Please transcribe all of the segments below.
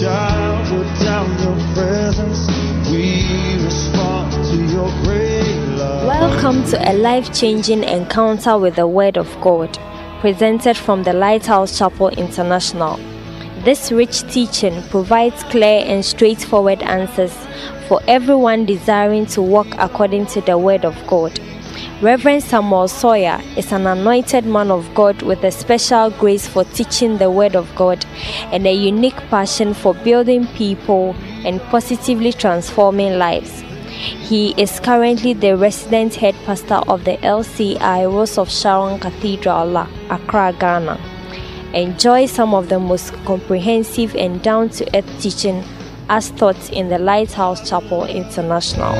down your presence. We respond to your great love. Welcome to a life changing encounter with the Word of God, presented from the Lighthouse Chapel International. This rich teaching provides clear and straightforward answers for everyone desiring to walk according to the Word of God. Reverend Samuel Sawyer is an anointed man of God with a special grace for teaching the Word of God and a unique passion for building people and positively transforming lives. He is currently the resident head pastor of the LCI Rose of Sharon Cathedral, Accra, Ghana. Enjoy some of the most comprehensive and down to earth teaching as taught in the Lighthouse Chapel International.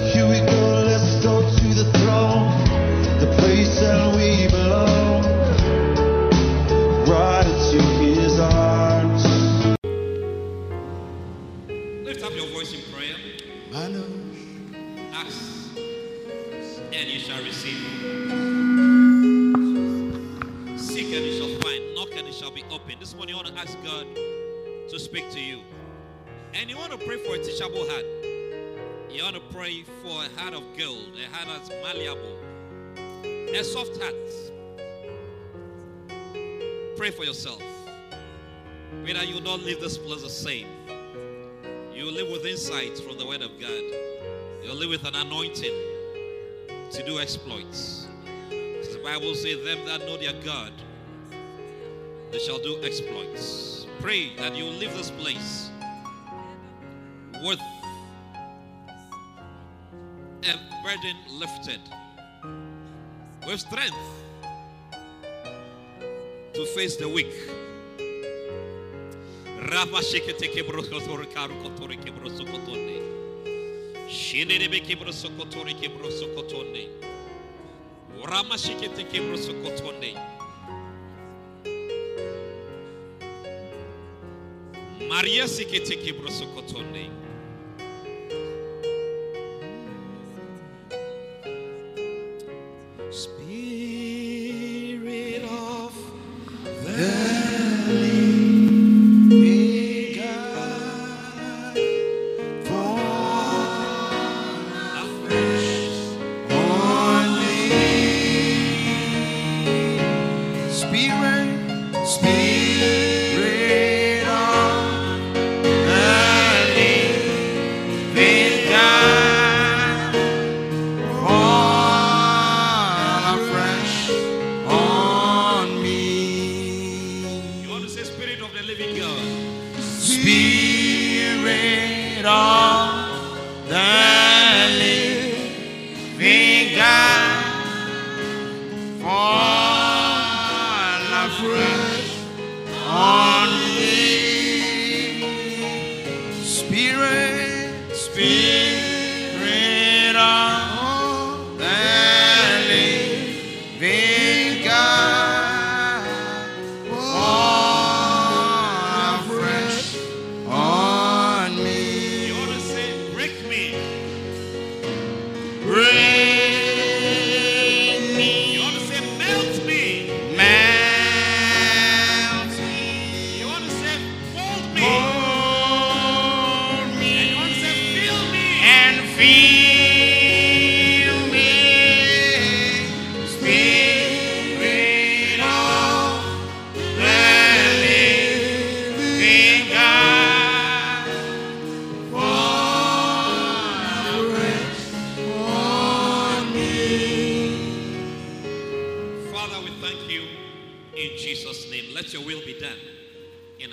For a teachable heart. You want to pray for a heart of gold, a heart that's malleable, a soft heart. Pray for yourself. Pray that you will not leave this place the same. You will live with insight from the Word of God. You'll live with an anointing to do exploits. As the Bible says, them that know their God, they shall do exploits. Pray that you will leave this place with a burden lifted, with strength to face the weak. Shekete kebrokotori karukotori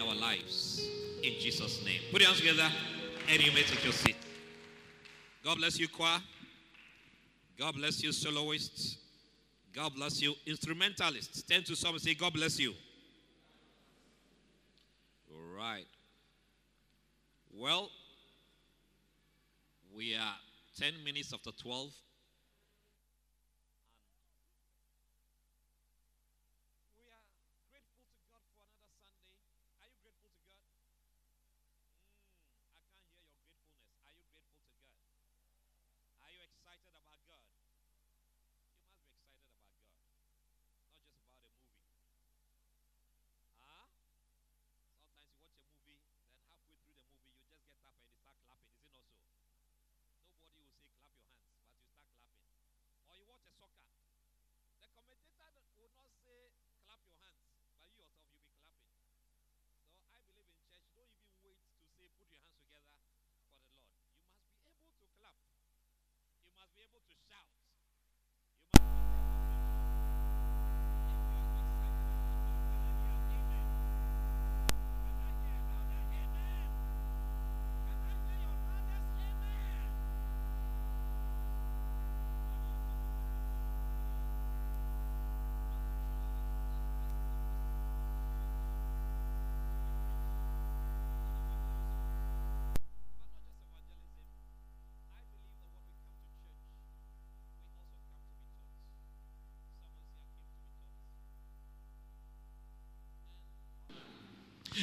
our lives. In Jesus' name. Put your hands together and you may take your seat. God bless you, choir. God bless you, soloists. God bless you, instrumentalists. Turn to someone and say, God bless you. All right. Well, we are 10 minutes after 12.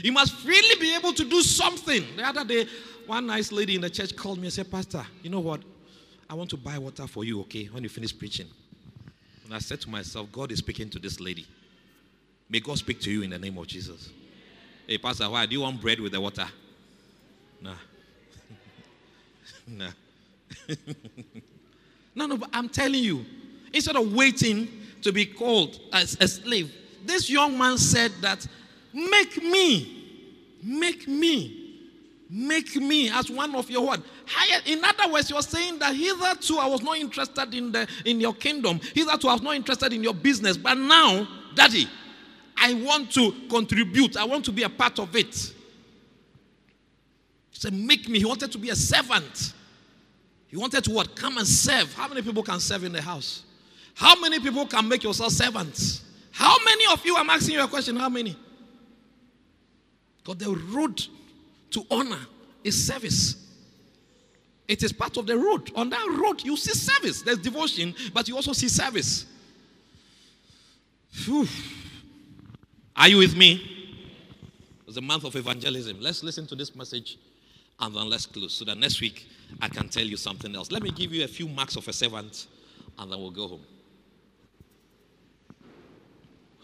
You must freely be able to do something. The other day, one nice lady in the church called me and said, Pastor, you know what? I want to buy water for you, okay, when you finish preaching. And I said to myself, God is speaking to this lady. May God speak to you in the name of Jesus. Hey, Pastor, why? Do you want bread with the water? Nah. nah. no, no, but I'm telling you, instead of waiting to be called as a slave, this young man said that, make me, make me, make me as one of your what? Higher. In other words, you're saying that hitherto I was not interested in the in your kingdom, hitherto I was not interested in your business, but now, daddy, I want to contribute, I want to be a part of it. He said, make me. He wanted to be a servant. He wanted to what? Come and serve. How many people can serve in the house? How many people can make yourself servants? How many of you, I'm asking you a question, how many? Because the road to honor is service. It is part of the road. On that road, you see service. There's devotion, but you also see service. Whew. Are you with me? It's a month of evangelism. Let's listen to this message and then let's close so that next week I can tell you something else. Let me give you a few marks of a servant and then we'll go home.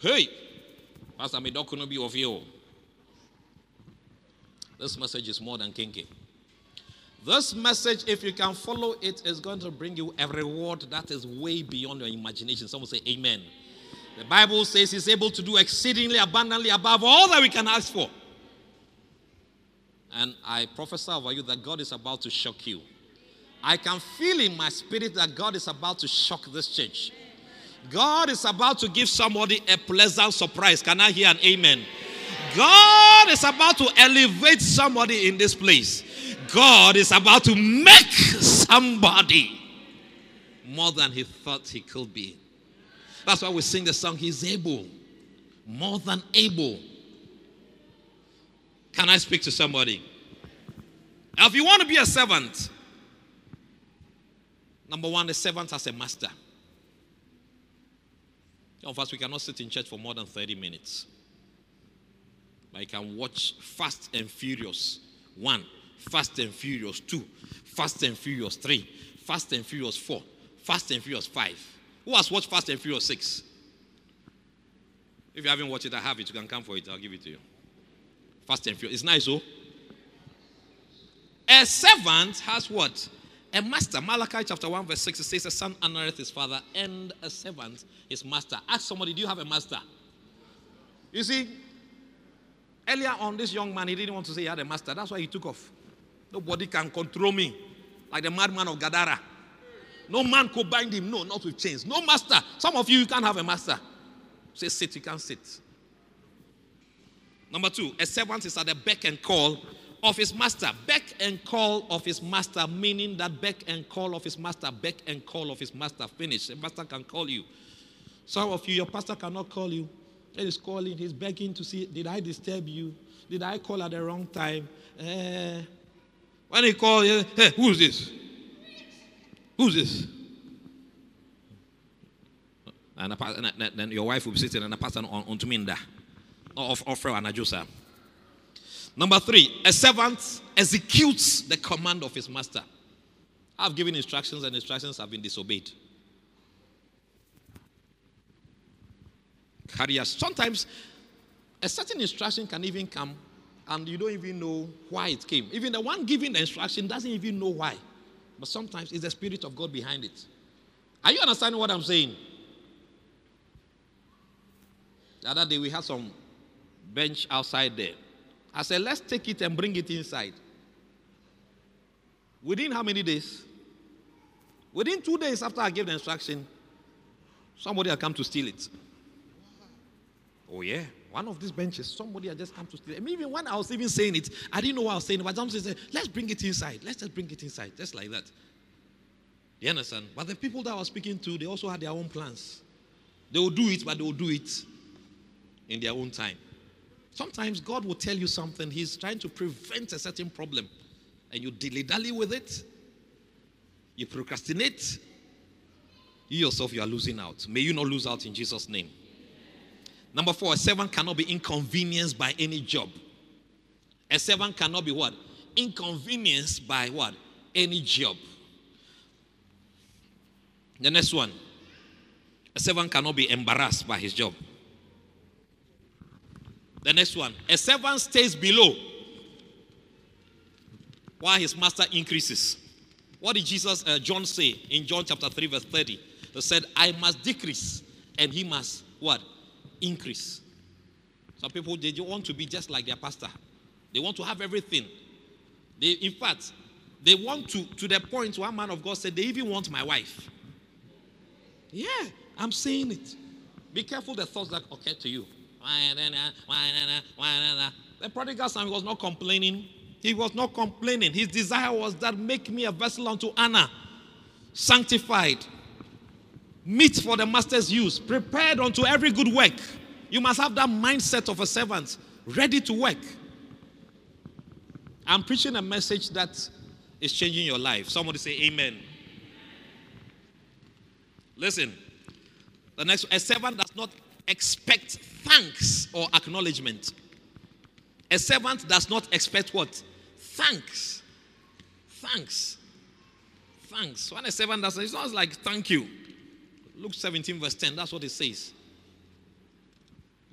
Hey, Pastor Midokuno be of you. This message is more than kinky. This message, if you can follow it, is going to bring you a reward that is way beyond your imagination. Someone say, Amen. The Bible says He's able to do exceedingly abundantly above all that we can ask for. And I prophesy over you that God is about to shock you. I can feel in my spirit that God is about to shock this church. God is about to give somebody a pleasant surprise. Can I hear an amen? God is about to elevate somebody in this place. God is about to make somebody more than he thought he could be. That's why we sing the song, He's able, more than able. Can I speak to somebody? Now, if you want to be a servant, number one, the servant has a master. Some of us, we cannot sit in church for more than 30 minutes. You can watch Fast and Furious 1, Fast and Furious 2, Fast and Furious 3, Fast and Furious 4, Fast and Furious 5. Who has watched Fast and Furious 6? If you haven't watched it, I have it. You can come for it. I'll give it to you. Fast and Furious. It's nice, oh? A servant has what? A master. Malachi chapter 1, verse 6 it says, A son honoreth his father, and a servant his master. Ask somebody, Do you have a master? You see, earlier on, this young man, he didn't want to say he had a master. That's why he took off. Nobody can control me like the madman of Gadara. No man could bind him. No, not with chains. No master. Some of you, you can't have a master. Say, sit, you can't sit. Number two, a servant is at the beck and call of his master. Beck and call of his master, meaning that beck and call of his master, beck and call of his master. Finish. A master can call you. Some of you, your pastor cannot call you. He is calling, he's begging to see, did I disturb you? Did I call at the wrong time? Uh, when he call, hey, who's this? Who's this? And, then your wife will be sitting and a pastor on, on to Minda. Or offer an ajusa. Number three, a servant executes the command of his master. I've given instructions and instructions have been disobeyed. Careers. Sometimes a certain instruction can even come and you don't even know why it came. Even the one giving the instruction doesn't even know why. But sometimes it's the Spirit of God behind it. Are you understanding what I'm saying? The other day we had some bench outside there. I said, let's take it and bring it inside. Within how many days? Within two days after I gave the instruction, somebody had come to steal it. Oh, yeah. One of these benches, somebody had just come to steal. I mean, even when I was even saying it, I didn't know what I was saying. But somebody said, let's bring it inside. Let's just bring it inside. Just like that. You understand? But the people that I was speaking to, they also had their own plans. They will do it, but they will do it in their own time. Sometimes God will tell you something, He's trying to prevent a certain problem, and you dilly dally with it, you procrastinate, you yourself, you are losing out. May you not lose out in Jesus' name. Number four, a servant cannot be inconvenienced by any job. A servant cannot be what? Inconvenienced by what? Any job. The next one. A servant cannot be embarrassed by his job. The next one. A servant stays below while his master increases. What did Jesus, uh, John say in John chapter 3, verse 30? He said, I must decrease and he must what? Increase. Some people, they don't want to be just like their pastor. They want to have everything. They, in fact, they want to, to the point one man of God said, they even want my wife. Yeah, I'm saying it. Be careful the thoughts that occur to you. The prodigal son was not complaining. He was not complaining. His desire was that make me a vessel unto honor, sanctified, meet for the master's use, prepared unto every good work. You must have that mindset of a servant, ready to work. I'm preaching a message that is changing your life. Somebody say amen. Listen, the next a servant does not expect thanks or acknowledgement. A servant does not expect what? Thanks. Thanks. Thanks. When a servant does it's not like thank you. Luke 17, verse 10, that's what it says.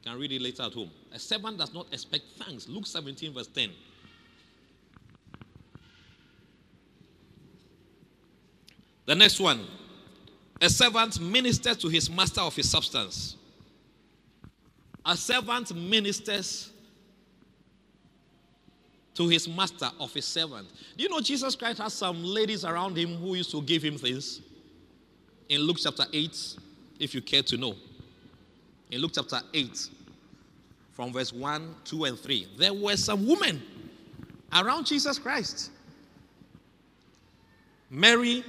You can read it later at home. A servant does not expect thanks. Luke 17, verse 10. The next one. A servant ministers to his master of his substance. A servant ministers to his master of his servant. Do you know Jesus Christ has some ladies around him who used to give him things? In Luke chapter 8, if you care to know. In Luke chapter 8, from verse 1, 2, and 3, there were some women around Jesus Christ. Mary,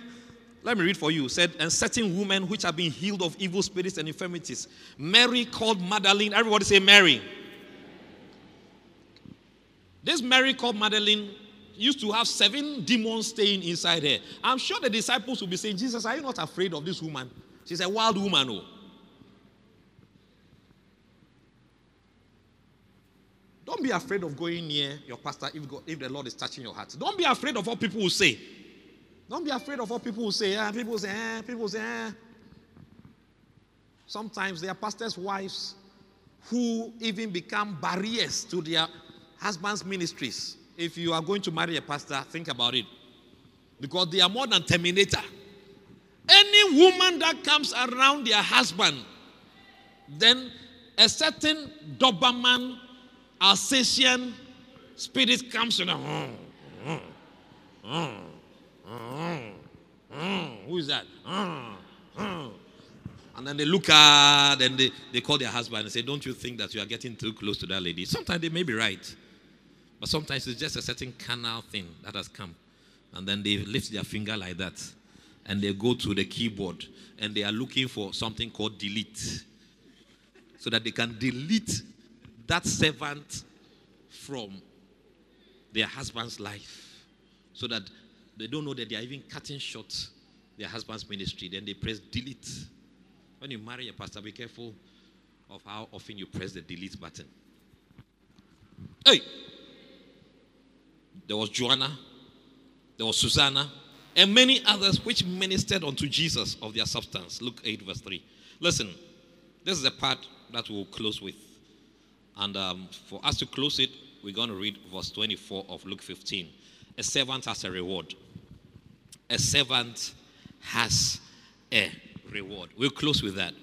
let me read for you, said, and certain women which have been healed of evil spirits and infirmities. Mary called Magdalene. Everybody say Mary. This Mary called Magdalene used to have seven demons staying inside her. I'm sure the disciples will be saying, Jesus, are you not afraid of this woman? She's a wild woman. Oh. Don't be afraid of going near your pastor if, God, if the Lord is touching your heart. Don't be afraid of what people will say. Don't be afraid of what people will say. Ah, people say, ah, people say, ah. Sometimes there are pastors' wives who even become barriers to their husbands' ministries. If you are going to marry a pastor, think about it. Because they are more than terminator. Any woman that comes around their husband, then a certain Doberman, Alsatian spirit comes to them. Hmm, hmm, hmm, Who is that? And then they look at, and they, they call their husband and say, Don't you think that you are getting too close to that lady? Sometimes they may be right. But sometimes it's just a certain canal thing that has come. And then they lift their finger like that. And they go to the keyboard and they are looking for something called delete. So that they can delete that servant from their husband's life. So that they don't know that they are even cutting short their husband's ministry. Then they press delete. When you marry a pastor, be careful of how often you press the delete button. Hey! There was Joanna, there was Susanna, and many others which ministered unto Jesus of their substance. Luke 8, verse 3. Listen, this is the part that we'll close with. And um, for us to close it, we're going to read verse 24 of Luke 15. A servant has a reward. A servant has a reward. We'll close with that.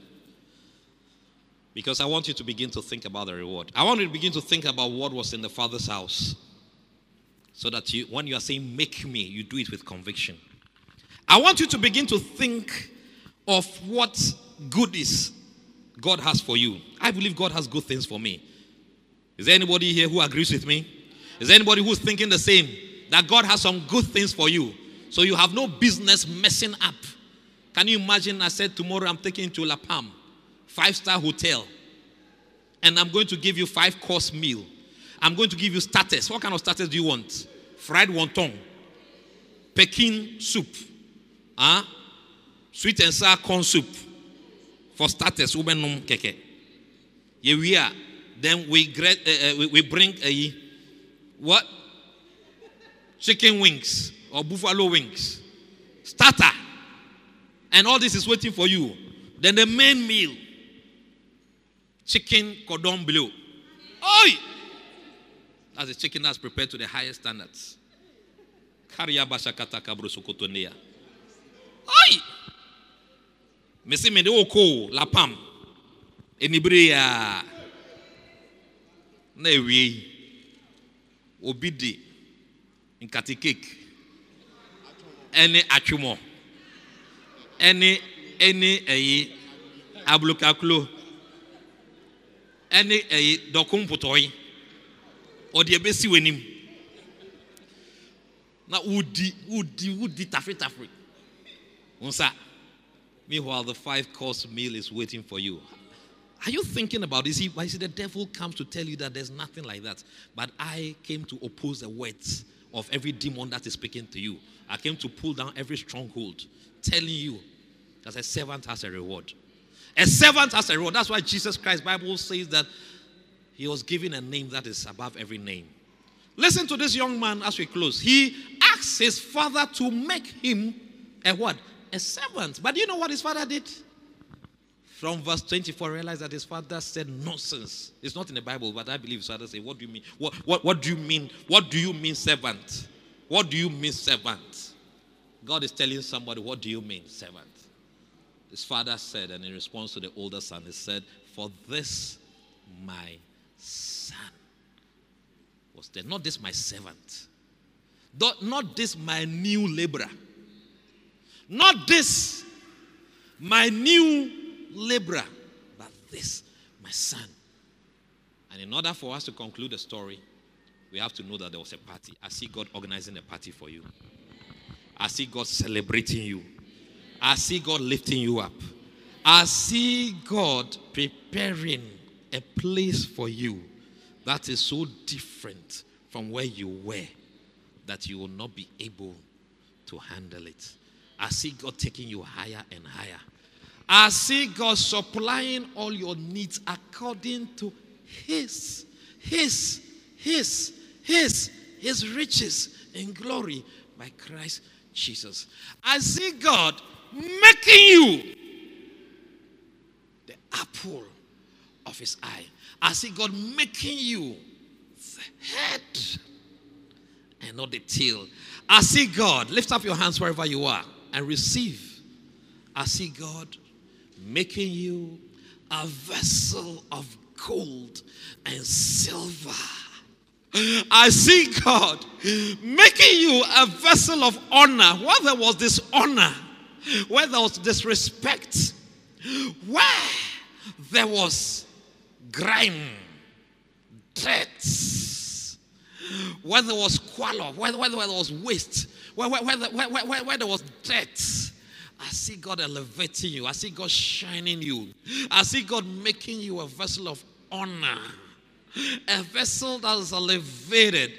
Because I want you to begin to think about the reward. I want you to begin to think about what was in the Father's house. So that you, when you are saying, make me, you do it with conviction. I want you to begin to think of what goodies God has for you. I believe God has good things for me. Is there anybody here who agrees with me? Is there anybody who's thinking the same? That God has some good things for you. So you have no business messing up. Can you imagine? I said, Tomorrow I'm taking you to La Palm, five star hotel, and I'm going to give you five course meal. I'm going to give you status. What kind of status do you want? Fried wonton, Pekin soup, huh? sweet and sour corn soup for starters. Ubenum keke. Yeah, we are. Then we, uh, we, we bring a What? Chicken wings or buffalo wings. Starter. And all this is waiting for you. Then the main meal. Chicken cordon bleu. Oi! That's a chicken that's prepared to the highest standards. Oi! Mesi me de oko la pam. Enibere ya. Na ewie. Obi de nkate cake. Ɛne atwemɔ. Ɛne ɛne ɛyi ablokaklo. Ɛne ɛyi dɔko mpotɔyi. Ɔde ɛbɛsi w'anim. Na wodi wodi wodi tafre tafre. Nsa. Meanwhile, the five course meal is waiting for you. Are you thinking about this? Why see the devil comes to tell you that there's nothing like that. But I came to oppose the words of every demon that is speaking to you. I came to pull down every stronghold, telling you that a servant has a reward. A servant has a reward. That's why Jesus Christ Bible says that he was given a name that is above every name. Listen to this young man as we close. He asked his father to make him a what? A servant. But do you know what his father did? From verse 24, realize that his father said nonsense. It's not in the Bible, but I believe his father said, What do you mean? What, what, what do you mean? What do you mean, servant? What do you mean, servant? God is telling somebody, What do you mean, servant? His father said, and in response to the older son, he said, For this my son was there. Not this my servant. Not, not this my new laborer. Not this my new laborer, but this my son. And in order for us to conclude the story, we have to know that there was a party. I see God organizing a party for you. I see God celebrating you. I see God lifting you up. I see God preparing a place for you that is so different from where you were that you will not be able to handle it. I see God taking you higher and higher. I see God supplying all your needs according to His, His, His, His, His riches in glory by Christ Jesus. I see God making you the apple of His eye. I see God making you the head and not the tail. I see God, lift up your hands wherever you are and receive. I see God making you a vessel of gold and silver. I see God making you a vessel of honor. Where there was dishonor, where there was disrespect, where there was grime, dirt, where there was squalor, where, where, where there was waste, where, where, where, where, where, where there was dirt. I see God elevating you. I see God shining you. I see God making you a vessel of honor. A vessel that is elevated,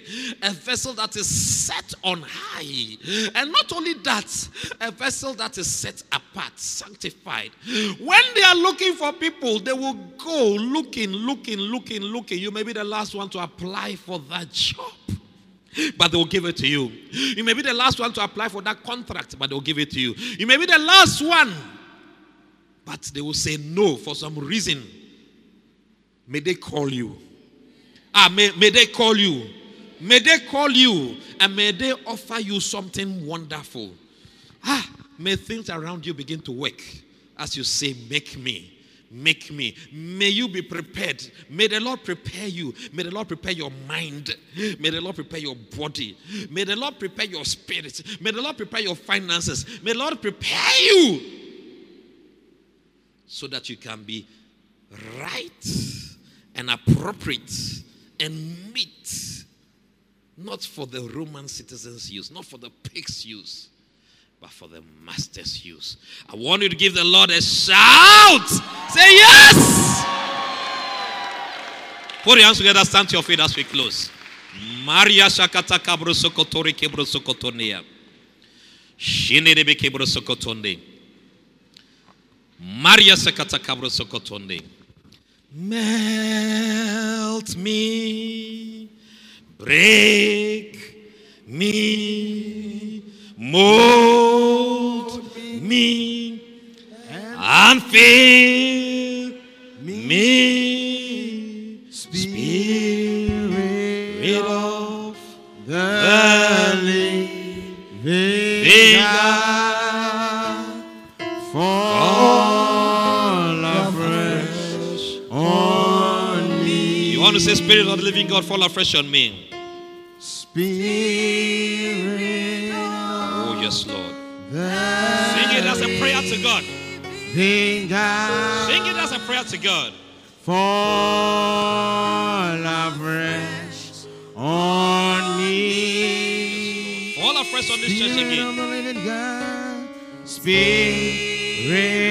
a vessel that is set on high, and not only that, a vessel that is set apart, sanctified. When they are looking for people, they will go looking, looking, looking, looking. You may be the last one to apply for that job but they will give it to you. You may be the last one to apply for that contract, but they will give it to you. You may be the last one, but they will say no for some reason. May they call you. Ah, may, may they call you. May they call you and may they offer you something wonderful. Ah, may things around you begin to work as you say, Make me. Make me. May you be prepared. May the Lord prepare you. May the Lord prepare your mind. May the Lord prepare your body. May the Lord prepare your spirit. May the Lord prepare your finances. May the Lord prepare you so that you can be right and appropriate and meet, Not for the Roman citizens' use, not for the pigs' use, but for the master's use. I want you to give the Lord a shout. Say yes. Put your hands together, stand to your feet as we close. Maria Shakata Kabro Sokotori Kebro Sokotonia. Shinedebe Kebro Sokotonde. Maria Sakata Kabro Sokotonde. Melt me Break me, mold me, and fill me, Spirit of the living God, fall You want to say, Spirit of the living God, fall afresh on me. Spirit Oh, yes, Lord. Sing it as a prayer to God. God, Sing it as a prayer to God. fall afresh on me. Fall afresh on this church again. the living God, Spirit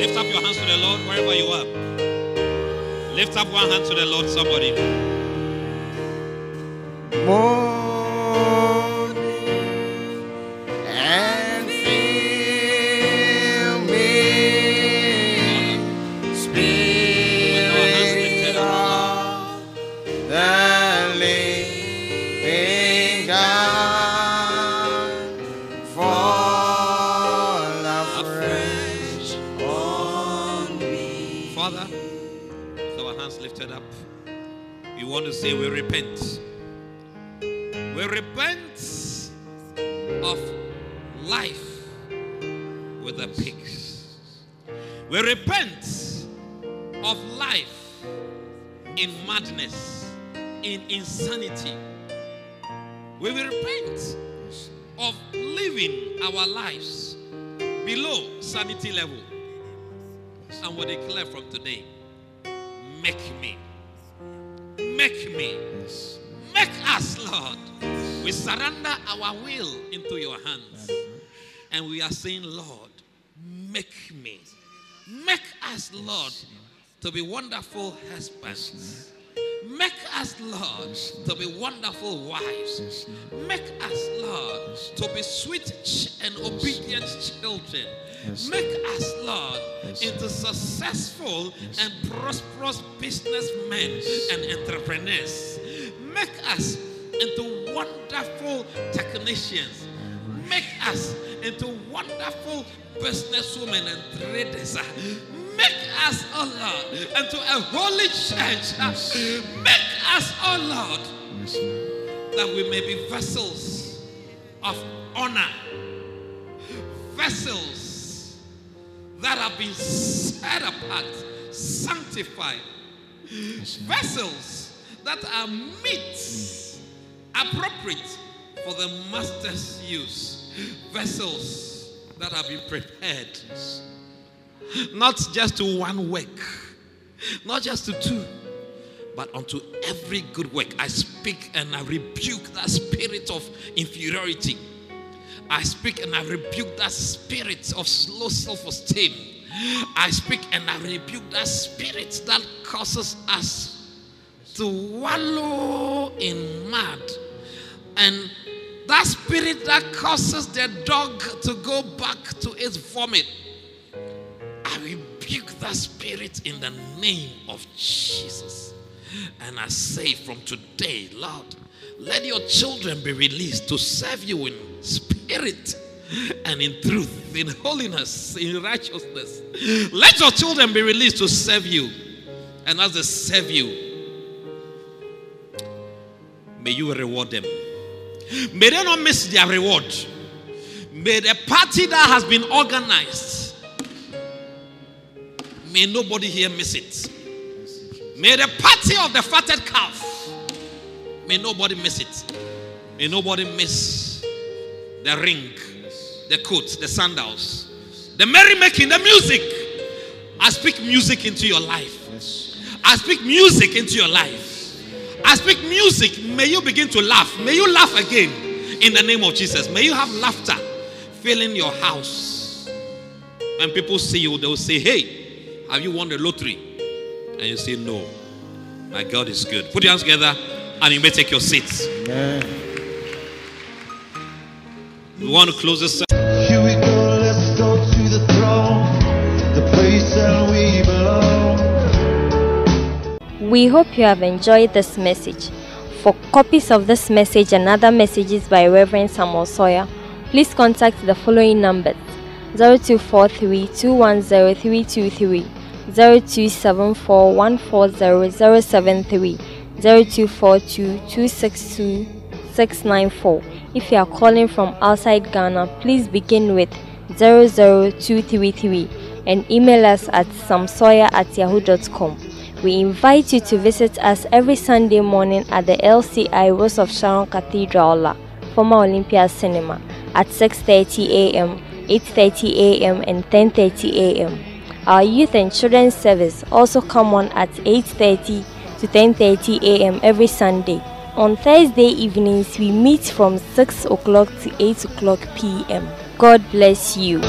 Lift up your hands to the Lord wherever you are. Lift up one hand to the Lord, somebody. Mold say we repent. We repent of life with the pigs. We repent of life in madness, in insanity. We will repent of living our lives below sanity level. And we declare from today, make me, make me, make us, Lord. We surrender our will into your hands. And we are saying, Lord, make me, make us, Lord, to be wonderful husbands. Make us, Lord, to be wonderful wives. Make us, Lord, to be sweet and obedient children. Make us, Lord, into successful and prosperous businessmen and entrepreneurs. Make us into wonderful technicians. Make us into wonderful businesswomen and traders. Us, oh Lord, into a holy church. Make us, oh Lord, that we may be vessels of honor, vessels that have been set apart, sanctified, vessels that are meet, appropriate for the master's use, vessels that have been prepared, not just to one work, not just to two, but unto every good work. I speak and I rebuke that spirit of inferiority. I speak and I rebuke that spirit of low self esteem. I speak and I rebuke that spirit that causes us to wallow in mud. And that spirit that causes the dog to go back to its vomit. That spirit in the name of Jesus. And I say from today, Lord, let your children be released to serve you in spirit and in truth, in holiness, in righteousness. Let your children be released to serve you. And as they serve you, may you reward them. May they not miss their reward. May the party that has been organized, may nobody here miss it. May the party of the fatted calf, may nobody miss it. May nobody miss the ring, the coat, the sandals, the merrymaking, the music. I speak music into your life. I speak music into your life. I speak music. May you begin to laugh. May you laugh again in the name of Jesus. May you have laughter filling your house. When people see you, they will say, Hey, have you won the lottery? and you say, No, my God is good. Put your hands together and you may take your seats. Amen. We want to close this. Here we go, let's go to the throne, the place that we belong. We hope you have enjoyed this message. For copies of this message and other messages by Reverend Samuel Sawyer, please contact the following numbers 0243 210323, 0274 140073, 0242 262 694. If you are calling from outside Ghana, please begin with 00233 and email us at samsawyer at yahoo.com. We invite you to visit us every Sunday morning at the LCI Rose of Sharon Cathedral, former Olympia Cinema, at 6:30 a.m., 8:30 a.m., and 10:30 a.m. Our youth and children's service also come on at 8:30 to 10:30 a.m. every Sunday. On Thursday evenings, we meet from 6 o'clock to 8 o'clock p.m. God bless you.